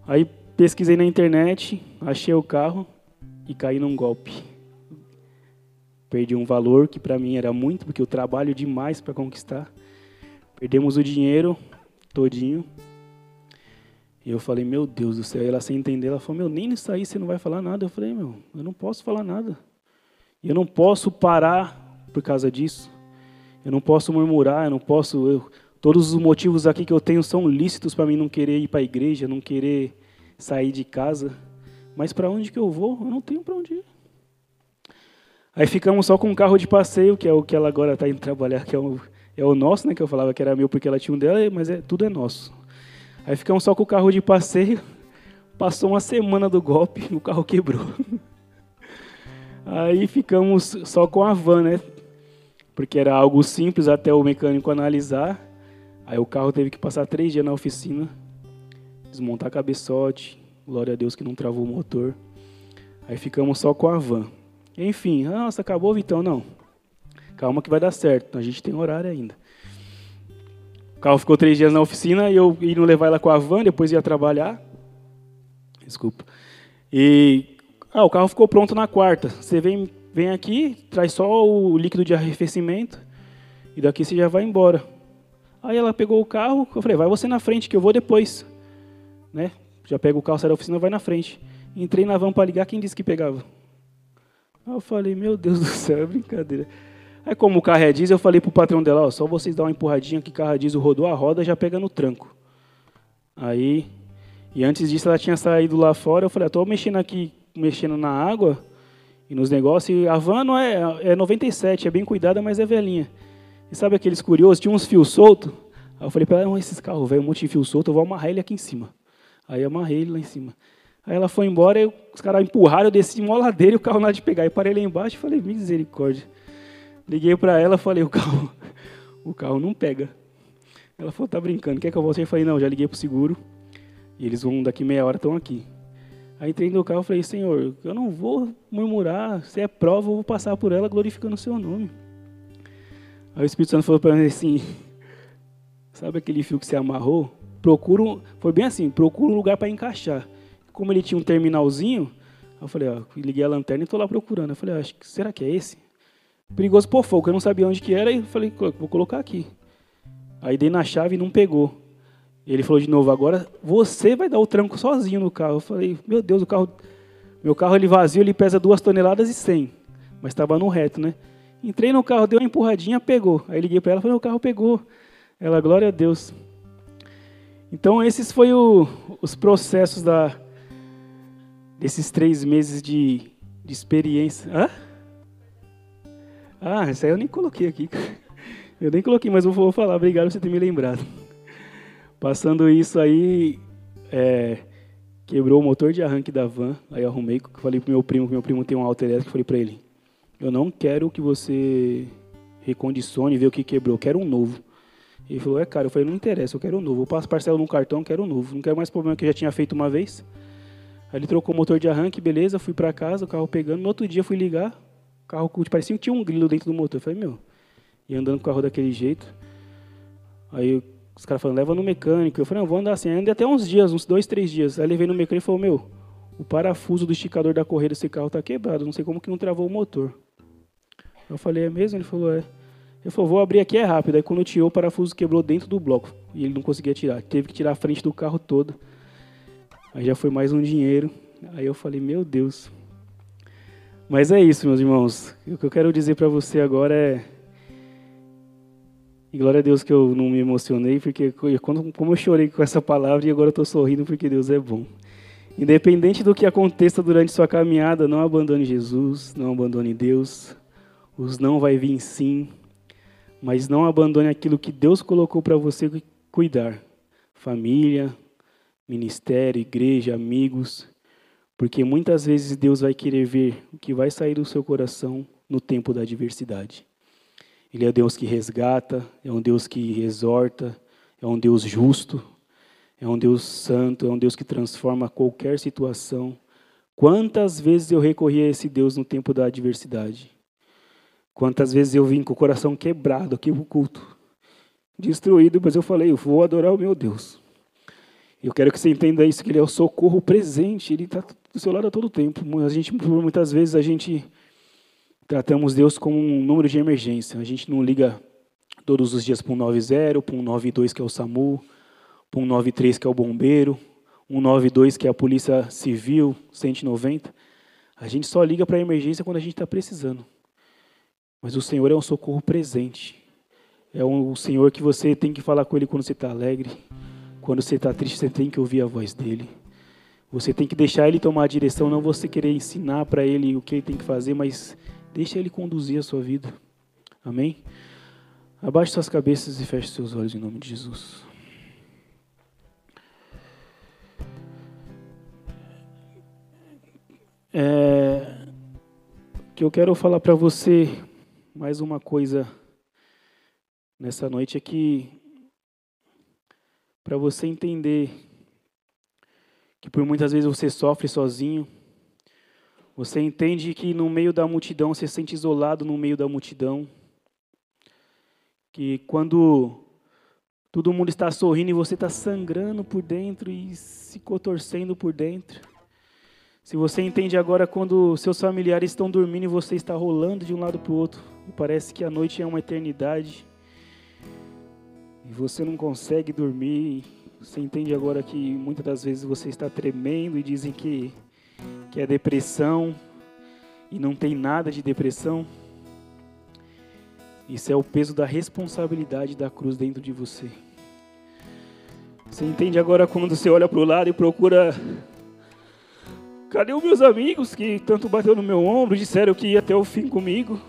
Aí pesquisei na internet, achei o carro e caí num golpe. Perdi um valor que para mim era muito, porque eu trabalho demais para conquistar. Perdemos o dinheiro todinho. E eu falei, meu Deus do céu. E ela sem entender, ela falou, meu, nem nisso aí você não vai falar nada. Eu falei, meu, eu não posso falar nada. Eu não posso parar por causa disso. Eu não posso murmurar, eu não posso. Eu, todos os motivos aqui que eu tenho são lícitos para mim não querer ir para a igreja, não querer sair de casa. Mas para onde que eu vou? Eu não tenho para onde ir. Aí ficamos só com um carro de passeio, que é o que ela agora está indo trabalhar, que é o, é o nosso, né? Que eu falava que era meu porque ela tinha um dela, mas é, tudo é nosso. Aí ficamos só com o carro de passeio. Passou uma semana do golpe, o carro quebrou. Aí ficamos só com a van, né? Porque era algo simples até o mecânico analisar. Aí o carro teve que passar três dias na oficina, desmontar cabeçote. Glória a Deus que não travou o motor. Aí ficamos só com a van. Enfim, nossa, acabou, Vitão? Não. Calma que vai dar certo. A gente tem horário ainda. O carro ficou três dias na oficina e eu ia levar ela com a van, depois ia trabalhar. Desculpa. E ah, o carro ficou pronto na quarta. Você vem, vem aqui, traz só o líquido de arrefecimento e daqui você já vai embora. Aí ela pegou o carro, eu falei, vai você na frente que eu vou depois. Né? Já pega o carro, sai da oficina, vai na frente. Entrei na van para ligar, quem disse que pegava? Aí eu falei, meu Deus do céu, é brincadeira. Aí como o carro é diesel, eu falei pro patrão dela, ó, só vocês dar uma empurradinha que o carro é diesel rodou a roda, já pega no tranco. Aí, e antes disso ela tinha saído lá fora, eu falei, estou mexendo aqui, mexendo na água e nos negócios, e a van não é, é 97, é bem cuidada, mas é velhinha. E sabe aqueles curiosos, tinha uns fios soltos, aí eu falei para ela, esses carros velho, um monte de fio solto, eu vou amarrar ele aqui em cima. Aí amarrei ele lá em cima. Aí ela foi embora, e os caras empurraram, eu desci uma ladeira e o carro lá de pegar. E parei lá embaixo e falei, misericórdia. Liguei para ela, falei, o carro, o carro não pega. Ela falou, tá brincando, quer que eu volte? Eu falei, não, já liguei pro seguro. E eles vão, daqui meia hora, estão aqui. Aí entrei no carro e falei, Senhor, eu não vou murmurar, se é prova, eu vou passar por ela glorificando o seu nome. Aí o Espírito Santo falou para mim assim, sabe aquele fio que você amarrou? Procura, foi bem assim, procura um lugar para encaixar. Como ele tinha um terminalzinho, eu falei, ó, liguei a lanterna e estou lá procurando. Eu falei, acho será que é esse? Perigoso por fogo, eu não sabia onde que era e falei, vou colocar aqui. Aí dei na chave e não pegou. Ele falou de novo, agora você vai dar o tranco sozinho no carro. Eu falei, meu Deus, o carro, meu carro ele vazio, ele pesa duas toneladas e cem, mas estava no reto, né? Entrei no carro, deu uma empurradinha, pegou. Aí liguei para ela, falei, o carro pegou. Ela, glória a Deus. Então esses foram os processos da, desses três meses de, de experiência. Hã? Ah, essa aí eu nem coloquei aqui. Eu nem coloquei, mas eu vou falar. Obrigado por você ter me lembrado. Passando isso aí, é, quebrou o motor de arranque da van. Aí arrumei, falei pro meu primo, que meu primo tem um auto elétrico, falei para ele, eu não quero que você recondicione ver o que quebrou, eu quero um novo. Ele falou, é cara, eu falei, não interessa, eu quero um novo. Eu passo parcela num cartão, quero um novo. Não quero mais problema que eu já tinha feito uma vez. Aí ele trocou o motor de arranque, beleza, fui para casa, o carro pegando. No outro dia fui ligar, carro parecia que tinha um grilo dentro do motor. Eu falei, meu, e andando com o carro daquele jeito. Aí os caras falaram, leva no mecânico. Eu falei, não, vou andar assim. Aí andei até uns dias, uns dois, três dias. Aí levei no mecânico e falou, meu, o parafuso do esticador da correia desse carro tá quebrado. Não sei como que não travou o motor. Eu falei, é mesmo? Ele falou, é. Ele falou, vou abrir aqui, é rápido. Aí quando eu tirou, o parafuso quebrou dentro do bloco. E ele não conseguia tirar. Teve que tirar a frente do carro todo. Aí já foi mais um dinheiro. Aí eu falei, meu Deus. Mas é isso, meus irmãos. O que eu quero dizer para você agora é. E glória a Deus que eu não me emocionei, porque quando, como eu chorei com essa palavra e agora estou sorrindo porque Deus é bom. Independente do que aconteça durante sua caminhada, não abandone Jesus, não abandone Deus. Os não vai vir sim, mas não abandone aquilo que Deus colocou para você cuidar. Família, ministério, igreja, amigos, porque muitas vezes Deus vai querer ver o que vai sair do seu coração no tempo da adversidade. Ele é Deus que resgata, é um Deus que exorta, é um Deus justo, é um Deus santo, é um Deus que transforma qualquer situação. Quantas vezes eu recorri a esse Deus no tempo da adversidade? Quantas vezes eu vim com o coração quebrado aqui no culto, destruído, mas eu falei, eu vou adorar o meu Deus. Eu quero que você entenda isso, que Ele é o socorro presente, Ele está do seu lado a todo tempo. A gente, muitas vezes, a gente tratamos Deus como um número de emergência. A gente não liga todos os dias para um 90, para um 92 que é o SAMU, para um 93 que é o bombeiro, um 92 que é a polícia civil, 190. A gente só liga para a emergência quando a gente está precisando. Mas o Senhor é um socorro presente. É um Senhor que você tem que falar com Ele quando você está alegre. Quando você está triste, você tem que ouvir a voz dele. Você tem que deixar Ele tomar a direção, não você querer ensinar para Ele o que Ele tem que fazer, mas Deixa Ele conduzir a sua vida. Amém? Abaixe suas cabeças e feche seus olhos em nome de Jesus. É, que eu quero falar para você mais uma coisa nessa noite é que para você entender que por muitas vezes você sofre sozinho, você entende que no meio da multidão, você se sente isolado no meio da multidão. Que quando todo mundo está sorrindo e você está sangrando por dentro e se contorcendo por dentro. Se você entende agora quando seus familiares estão dormindo e você está rolando de um lado para o outro, parece que a noite é uma eternidade, e você não consegue dormir, você entende agora que muitas das vezes você está tremendo e dizem que que é depressão e não tem nada de depressão. Isso é o peso da responsabilidade da cruz dentro de você. Você entende agora quando você olha para o lado e procura. Cadê os meus amigos que tanto bateu no meu ombro, disseram que ia até o fim comigo?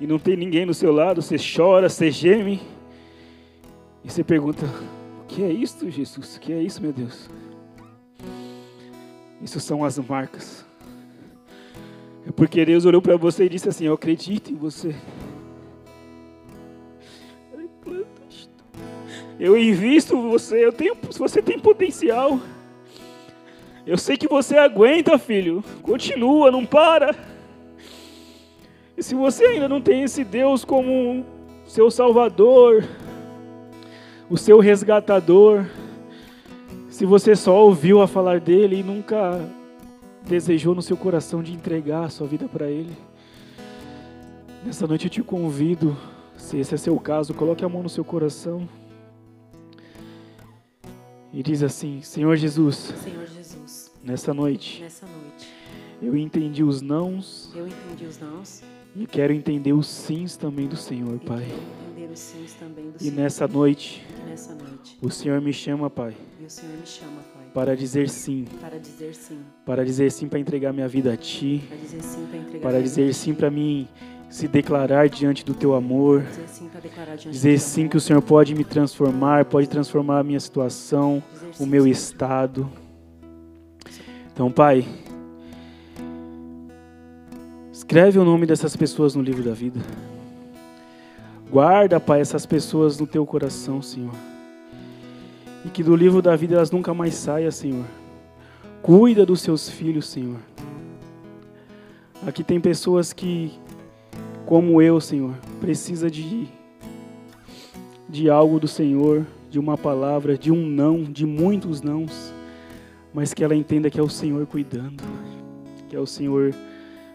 E não tem ninguém no seu lado, você chora, você geme. E você pergunta: O que é isso, Jesus? O que é isso, meu Deus? Isso são as marcas. É porque Deus olhou para você e disse assim: Eu acredito em você. Eu invisto você, eu tenho, você tem potencial. Eu sei que você aguenta, filho. Continua, não para. E se você ainda não tem esse Deus como seu salvador, o seu resgatador, se você só ouviu a falar dele e nunca desejou no seu coração de entregar a sua vida para ele, nessa noite eu te convido, se esse é seu caso, coloque a mão no seu coração e diz assim: Senhor Jesus, Senhor Jesus, nessa noite, nessa noite, eu entendi os nãos, eu entendi os nãos e quero entender os sims também do Senhor, Pai. Também do e Senhor. nessa noite, E nessa noite, o Senhor me chama, Pai, e o Senhor me chama, Pai, para dizer sim, para dizer sim, para dizer sim para entregar minha vida a Ti, para dizer sim para entregar para dizer sim para mim se declarar diante do Teu amor, dizer sim dizer sim que o Senhor pode me transformar, pode transformar a minha situação, o meu estado. Então, Pai, escreve o nome dessas pessoas no livro da vida. Guarda, Pai, essas pessoas no teu coração, Senhor. E que do livro da vida elas nunca mais saiam, Senhor. Cuida dos seus filhos, Senhor. Aqui tem pessoas que, como eu, Senhor, precisa de de algo do Senhor, de uma palavra, de um não, de muitos nãos, mas que ela entenda que é o Senhor cuidando, que é o Senhor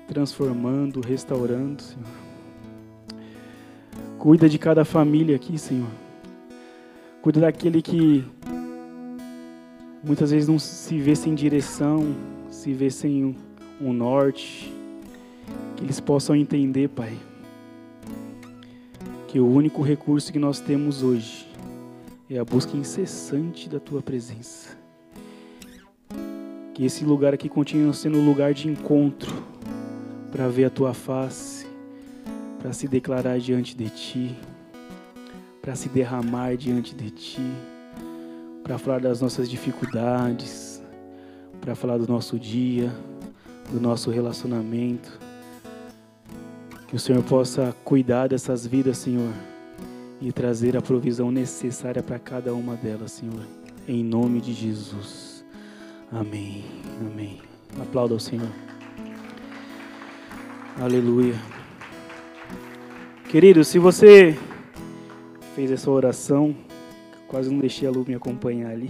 transformando, restaurando, Senhor. Cuida de cada família aqui, Senhor. Cuida daquele que muitas vezes não se vê sem direção, se vê sem um, norte. Que eles possam entender, Pai, que o único recurso que nós temos hoje é a busca incessante da Tua presença. Que esse lugar aqui continue sendo um lugar de encontro para ver a Tua face, para se declarar diante de Ti, para se derramar diante de Ti. para falar das nossas dificuldades, para falar do nosso dia, do nosso relacionamento. Que o Senhor possa cuidar dessas vidas, Senhor, e trazer a provisão necessária para cada uma delas, Senhor. Em nome de Jesus. Amém. Amém. Aplauda ao Senhor. Aleluia. Querido, se você fez essa oração, quase não deixei a Lu me acompanhar ali.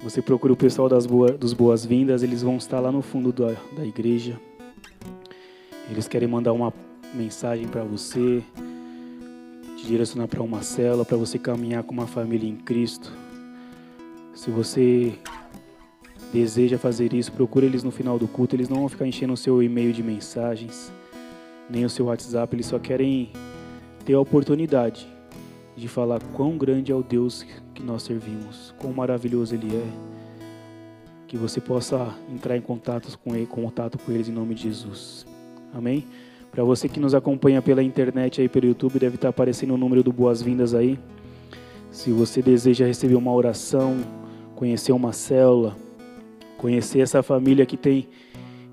Você procura o pessoal das boa, dos boas-vindas, eles vão estar lá no fundo da, da igreja. Eles querem mandar uma mensagem para você, te direcionar para uma cela, para você caminhar com uma família em Cristo. Se você deseja fazer isso, procure eles no final do culto. Eles não vão ficar enchendo o seu e-mail de mensagens, nem o seu WhatsApp. Eles só querem ter a oportunidade de falar quão grande é o Deus que nós servimos, quão maravilhoso Ele é. Que você possa entrar em contato com, ele, contato com eles em nome de Jesus. Amém? Para você que nos acompanha pela internet aí pelo YouTube, deve estar aparecendo o número do Boas-Vindas aí. Se você deseja receber uma oração, conhecer uma célula, conhecer essa família que tem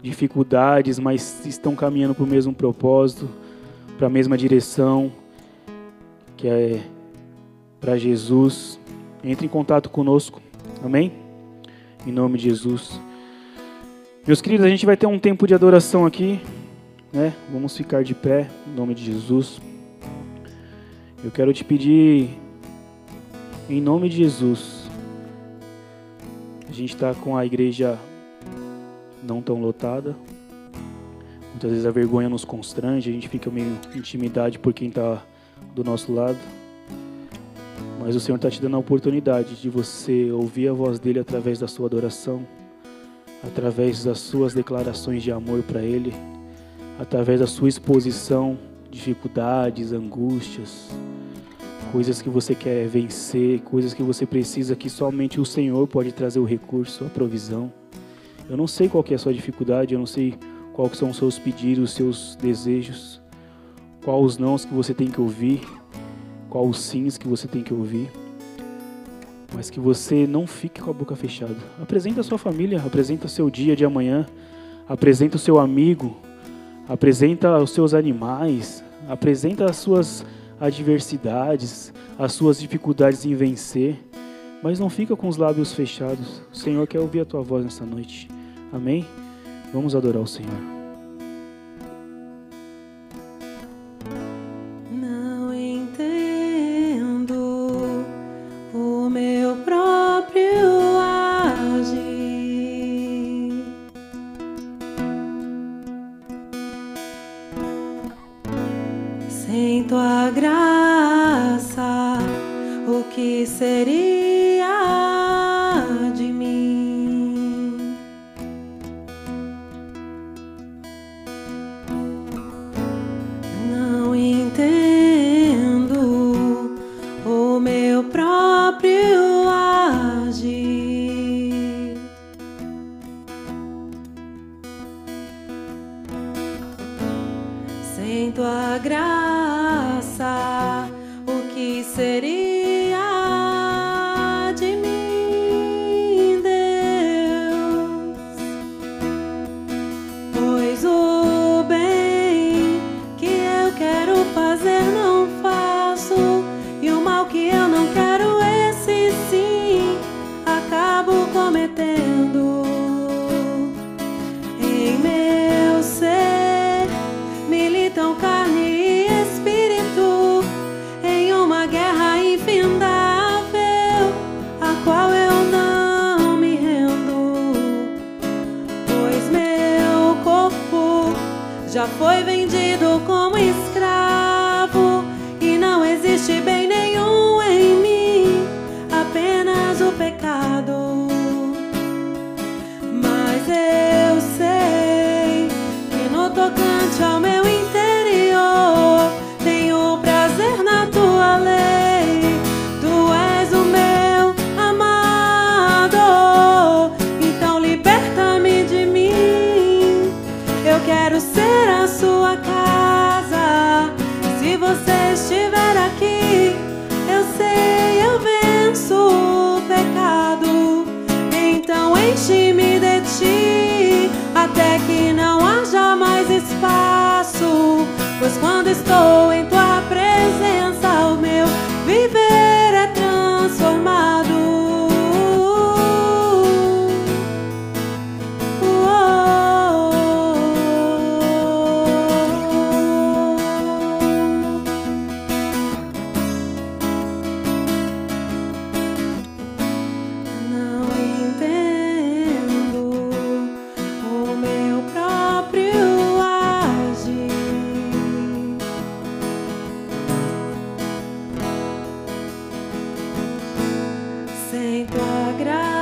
dificuldades, mas estão caminhando para o mesmo propósito, para a mesma direção, que é para Jesus, entre em contato conosco. Amém? Em nome de Jesus. Meus queridos, a gente vai ter um tempo de adoração aqui né? Vamos ficar de pé em nome de Jesus. Eu quero te pedir, em nome de Jesus, a gente está com a igreja não tão lotada. Muitas vezes a vergonha nos constrange, a gente fica meio intimidade por quem está do nosso lado. Mas o Senhor está te dando a oportunidade de você ouvir a voz dele através da sua adoração, através das suas declarações de amor para Ele através da sua exposição, dificuldades, angústias, coisas que você quer vencer, coisas que você precisa que somente o Senhor pode trazer o recurso, a provisão. Eu não sei qual é a sua dificuldade, eu não sei quais são os seus pedidos, os seus desejos, quais os nãos que você tem que ouvir, quais os sims que você tem que ouvir. Mas que você não fique com a boca fechada. Apresenta a sua família, apresenta o seu dia de amanhã, apresenta o seu amigo, apresenta os seus animais, apresenta as suas adversidades, as suas dificuldades em vencer, mas não fica com os lábios fechados. O Senhor quer ouvir a tua voz nessa noite. Amém? Vamos adorar o Senhor. Tua graça,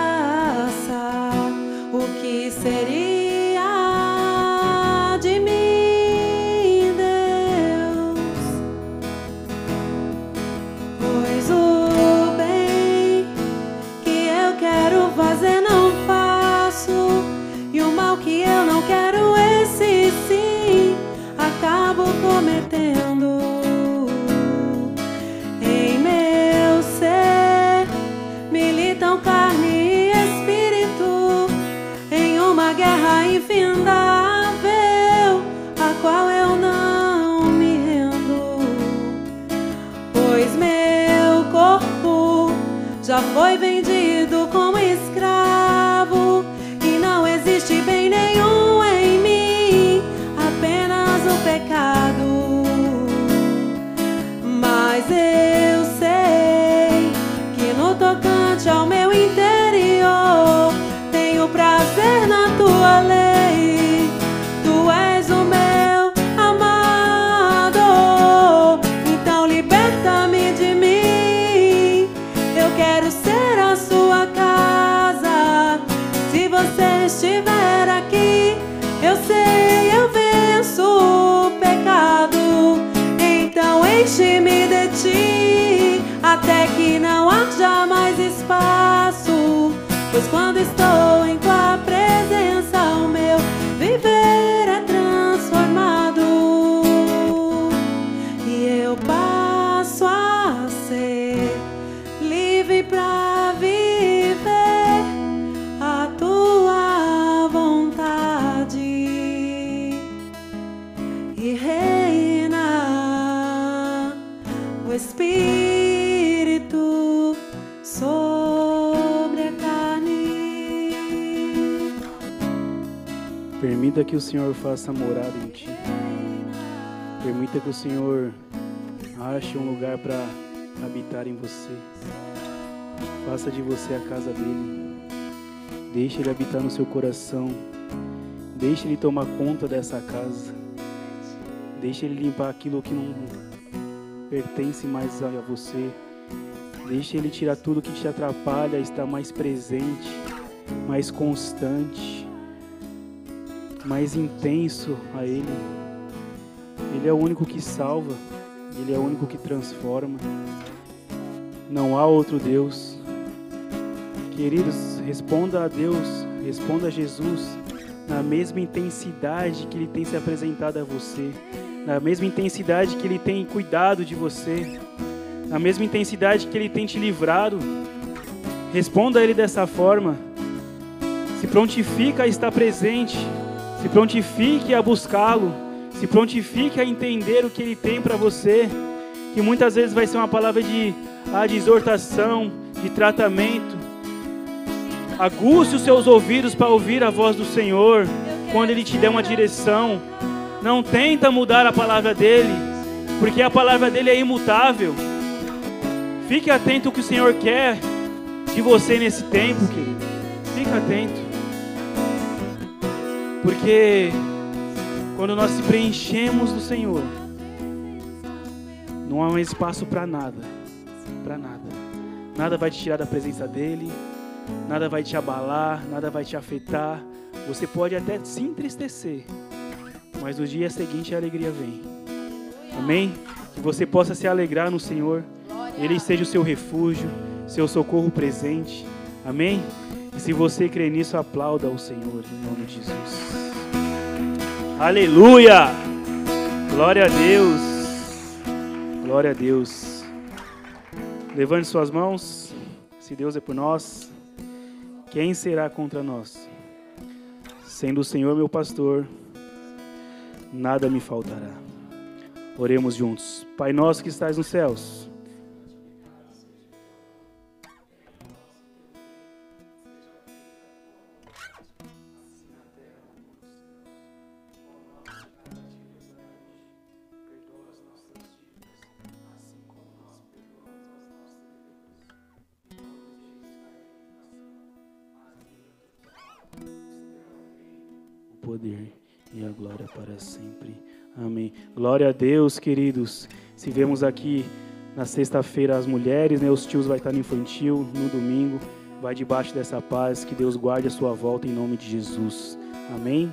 que o Senhor faça morada em ti. Permita que o Senhor ache um lugar para habitar em você. Faça de você a casa dele. Deixe ele habitar no seu coração. Deixe ele tomar conta dessa casa. Deixe ele limpar aquilo que não pertence mais a você. Deixe ele tirar tudo que te atrapalha, estar mais presente, mais constante, mais intenso a ele. Ele é o único que salva, ele é o único que transforma. Não há outro Deus. Queridos, responda a Deus, responda a Jesus na mesma intensidade que ele tem se apresentado a você, na mesma intensidade que ele tem cuidado de você, na mesma intensidade que ele tem te livrado. Responda a ele dessa forma. Se prontifica a estar presente, se prontifique a buscá-lo, se prontifique a entender o que ele tem para você, que muitas vezes vai ser uma palavra de, ah, de exortação, de tratamento. Aguce os seus ouvidos para ouvir a voz do Senhor quando Ele te der uma direção. Não tenta mudar a palavra dele, porque a palavra dele é imutável. Fique atento ao que o Senhor quer de você nesse tempo, querido. Fique atento. Porque quando nós se preenchemos do Senhor, não há mais espaço para nada. Para nada. Nada vai te tirar da presença dele, nada vai te abalar, nada vai te afetar. Você pode até se entristecer, mas no dia seguinte a alegria vem. Amém? Que você possa se alegrar no Senhor. Ele seja o seu refúgio, seu socorro presente. Amém? E se você crê nisso, aplauda o Senhor em nome de Jesus. Aleluia! Glória a Deus. Glória a Deus. Levante suas mãos. Se Deus é por nós, quem será contra nós? Sendo o Senhor meu pastor, nada me faltará. Oremos juntos. Pai nosso que estás nos céus. Poder e a glória para sempre. Amém. Glória a Deus, queridos. Se vemos aqui na sexta-feira as mulheres, né, os tios vai estar no infantil, no domingo, vai debaixo dessa paz, que Deus guarde a sua volta em nome de Jesus. Amém.